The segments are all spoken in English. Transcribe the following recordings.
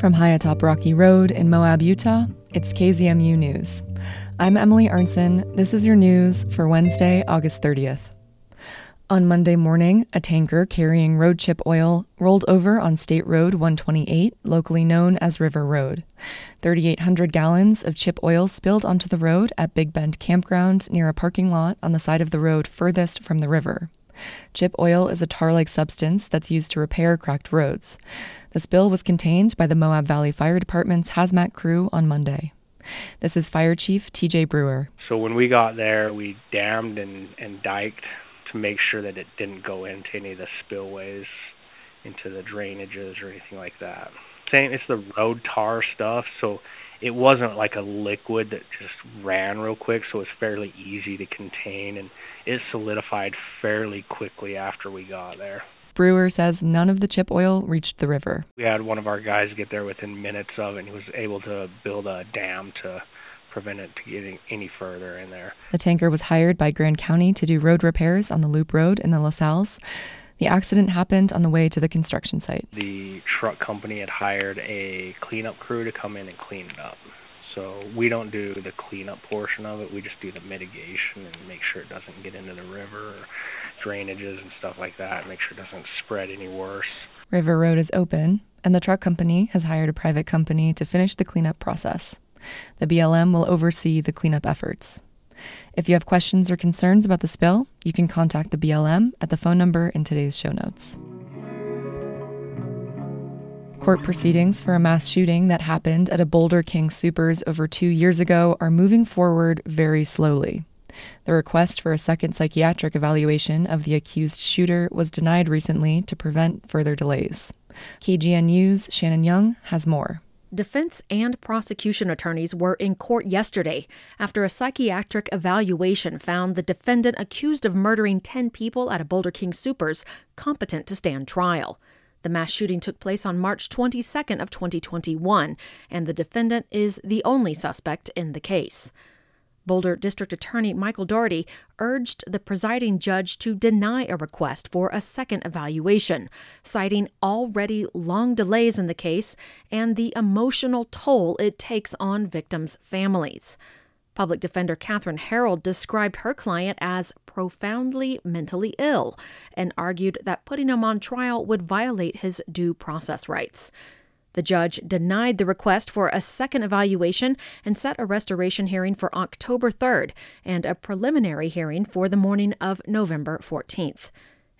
From high atop Rocky Road in Moab, Utah, it's KZMU News. I'm Emily Arnson. This is your news for Wednesday, August 30th. On Monday morning, a tanker carrying road chip oil rolled over on State Road 128, locally known as River Road. 3,800 gallons of chip oil spilled onto the road at Big Bend Campground near a parking lot on the side of the road furthest from the river. Chip oil is a tar like substance that's used to repair cracked roads. The spill was contained by the Moab Valley Fire Department's hazmat crew on Monday. This is Fire Chief TJ Brewer. So when we got there, we dammed and, and diked to make sure that it didn't go into any of the spillways, into the drainages or anything like that. Same, it's the road tar stuff, so it wasn't like a liquid that just ran real quick, so it's fairly easy to contain, and it solidified fairly quickly after we got there. Brewer says none of the chip oil reached the river. We had one of our guys get there within minutes of it, and he was able to build a dam to prevent it to getting any further in there. The tanker was hired by Grand County to do road repairs on the Loop Road in the La Sals. The accident happened on the way to the construction site. The truck company had hired a cleanup crew to come in and clean it up. So we don't do the cleanup portion of it. We just do the mitigation and make sure it doesn't get into the river or drainages and stuff like that. Make sure it doesn't spread any worse. River Road is open, and the truck company has hired a private company to finish the cleanup process. The BLM will oversee the cleanup efforts. If you have questions or concerns about the spill, you can contact the BLM at the phone number in today's show notes. Court proceedings for a mass shooting that happened at a Boulder King Soopers over two years ago are moving forward very slowly. The request for a second psychiatric evaluation of the accused shooter was denied recently to prevent further delays. KGNU's Shannon Young has more. Defense and prosecution attorneys were in court yesterday after a psychiatric evaluation found the defendant accused of murdering 10 people at a Boulder King Soopers competent to stand trial. The mass shooting took place on March 22nd of 2021, and the defendant is the only suspect in the case. Boulder District Attorney Michael Dougherty urged the presiding judge to deny a request for a second evaluation, citing already long delays in the case and the emotional toll it takes on victims' families. Public defender Kathryn Herold described her client as profoundly mentally ill and argued that putting him on trial would violate his due process rights. The judge denied the request for a second evaluation and set a restoration hearing for October 3rd and a preliminary hearing for the morning of November 14th.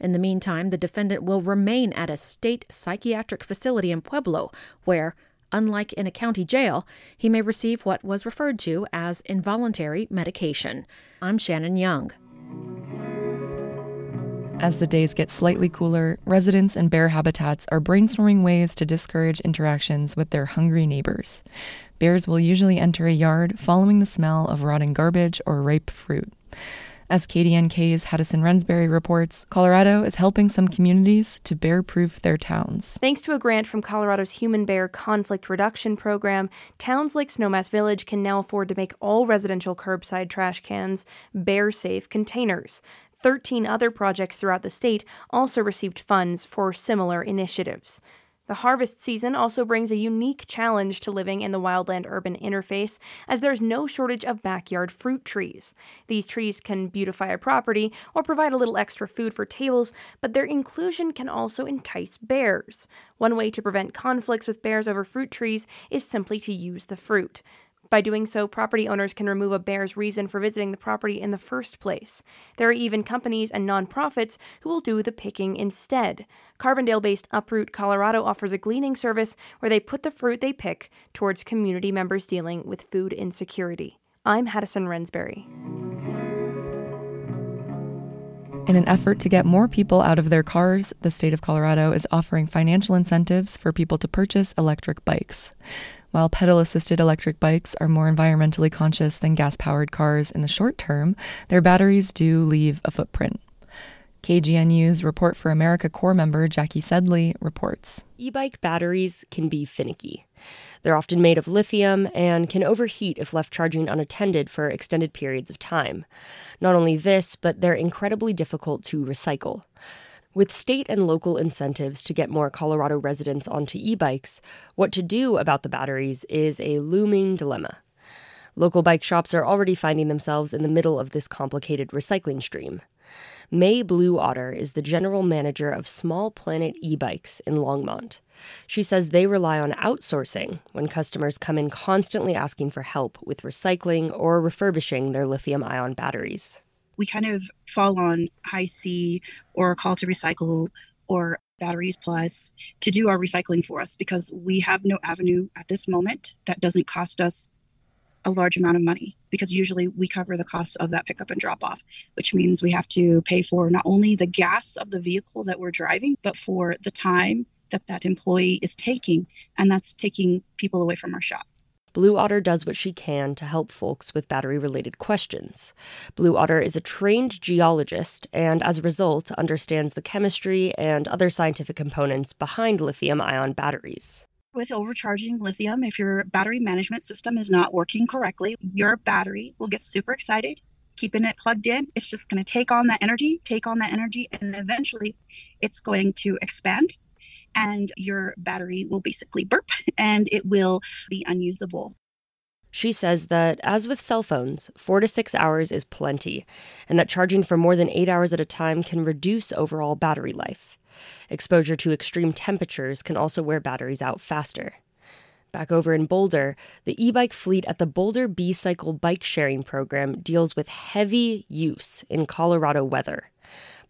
In the meantime, the defendant will remain at a state psychiatric facility in Pueblo, where, unlike in a county jail, he may receive what was referred to as involuntary medication. I'm Shannon Young. As the days get slightly cooler, residents and bear habitats are brainstorming ways to discourage interactions with their hungry neighbors. Bears will usually enter a yard following the smell of rotting garbage or ripe fruit. As KDNK's Haddison Rensbury reports, Colorado is helping some communities to bear proof their towns. Thanks to a grant from Colorado's Human Bear Conflict Reduction Program, towns like Snowmass Village can now afford to make all residential curbside trash cans bear safe containers. 13 other projects throughout the state also received funds for similar initiatives. The harvest season also brings a unique challenge to living in the wildland urban interface, as there's no shortage of backyard fruit trees. These trees can beautify a property or provide a little extra food for tables, but their inclusion can also entice bears. One way to prevent conflicts with bears over fruit trees is simply to use the fruit. By doing so, property owners can remove a bear's reason for visiting the property in the first place. There are even companies and nonprofits who will do the picking instead. Carbondale based Uproot Colorado offers a gleaning service where they put the fruit they pick towards community members dealing with food insecurity. I'm Haddison Rensbury. In an effort to get more people out of their cars, the state of Colorado is offering financial incentives for people to purchase electric bikes. While pedal assisted electric bikes are more environmentally conscious than gas powered cars in the short term, their batteries do leave a footprint. KGNU's Report for America Corps member Jackie Sedley reports. E bike batteries can be finicky. They're often made of lithium and can overheat if left charging unattended for extended periods of time. Not only this, but they're incredibly difficult to recycle. With state and local incentives to get more Colorado residents onto e bikes, what to do about the batteries is a looming dilemma. Local bike shops are already finding themselves in the middle of this complicated recycling stream. May Blue Otter is the general manager of Small Planet e bikes in Longmont. She says they rely on outsourcing when customers come in constantly asking for help with recycling or refurbishing their lithium ion batteries we kind of fall on high C or call to recycle or batteries plus to do our recycling for us because we have no avenue at this moment that doesn't cost us a large amount of money because usually we cover the cost of that pickup and drop off, which means we have to pay for not only the gas of the vehicle that we're driving, but for the time that that employee is taking. And that's taking people away from our shop. Blue Otter does what she can to help folks with battery related questions. Blue Otter is a trained geologist and, as a result, understands the chemistry and other scientific components behind lithium ion batteries. With overcharging lithium, if your battery management system is not working correctly, your battery will get super excited. Keeping it plugged in, it's just going to take on that energy, take on that energy, and eventually it's going to expand and your battery will basically burp and it will be unusable. She says that, as with cell phones, four to six hours is plenty, and that charging for more than eight hours at a time can reduce overall battery life. Exposure to extreme temperatures can also wear batteries out faster. Back over in Boulder, the e bike fleet at the Boulder B Cycle bike sharing program deals with heavy use in Colorado weather.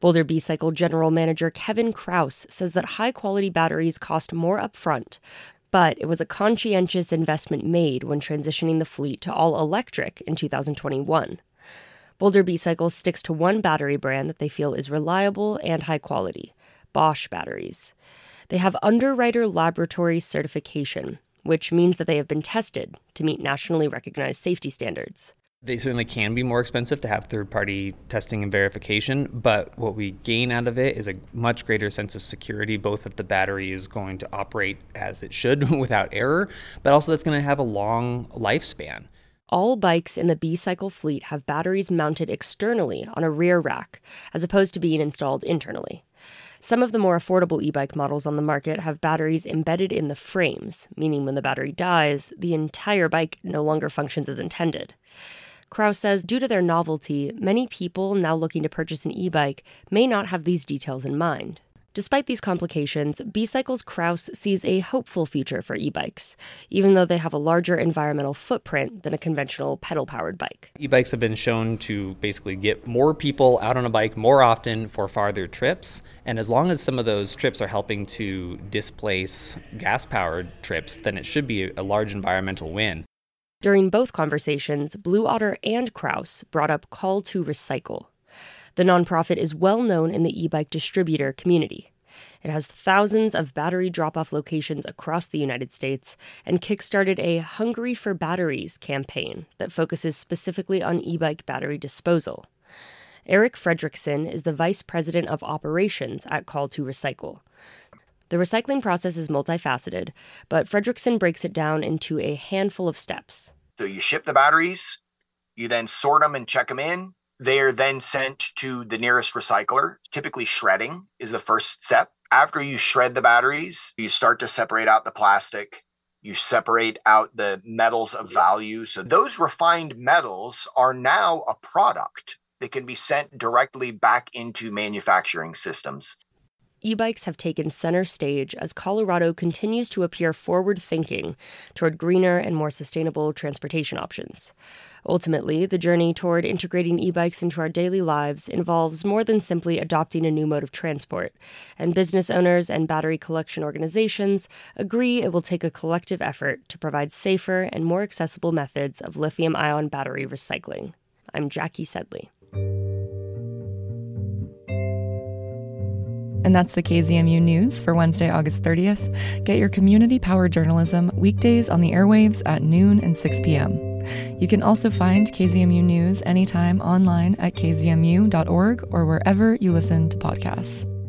Boulder B Cycle General Manager Kevin Kraus says that high quality batteries cost more upfront, but it was a conscientious investment made when transitioning the fleet to all electric in 2021. Boulder B Cycle sticks to one battery brand that they feel is reliable and high quality Bosch batteries. They have Underwriter Laboratory certification, which means that they have been tested to meet nationally recognized safety standards. They certainly can be more expensive to have third party testing and verification, but what we gain out of it is a much greater sense of security, both that the battery is going to operate as it should without error, but also that's going to have a long lifespan. All bikes in the B Cycle fleet have batteries mounted externally on a rear rack, as opposed to being installed internally. Some of the more affordable e bike models on the market have batteries embedded in the frames, meaning when the battery dies, the entire bike no longer functions as intended. Kraus says due to their novelty, many people now looking to purchase an e bike may not have these details in mind. Despite these complications, B Cycles Kraus sees a hopeful future for e bikes, even though they have a larger environmental footprint than a conventional pedal powered bike. E bikes have been shown to basically get more people out on a bike more often for farther trips. And as long as some of those trips are helping to displace gas powered trips, then it should be a large environmental win. During both conversations, Blue Otter and Kraus brought up Call to Recycle. The nonprofit is well known in the e bike distributor community. It has thousands of battery drop off locations across the United States and kickstarted a Hungry for Batteries campaign that focuses specifically on e bike battery disposal. Eric Fredrickson is the vice president of operations at Call to Recycle. The recycling process is multifaceted, but Fredrickson breaks it down into a handful of steps. So you ship the batteries, you then sort them and check them in. They are then sent to the nearest recycler. Typically, shredding is the first step. After you shred the batteries, you start to separate out the plastic. You separate out the metals of value. So, those refined metals are now a product that can be sent directly back into manufacturing systems e bikes have taken center stage as Colorado continues to appear forward thinking toward greener and more sustainable transportation options. Ultimately, the journey toward integrating e bikes into our daily lives involves more than simply adopting a new mode of transport, and business owners and battery collection organizations agree it will take a collective effort to provide safer and more accessible methods of lithium ion battery recycling. I'm Jackie Sedley. And that's the KZMU News for Wednesday, August 30th. Get your community powered journalism weekdays on the airwaves at noon and 6 p.m. You can also find KZMU News anytime online at kzmu.org or wherever you listen to podcasts.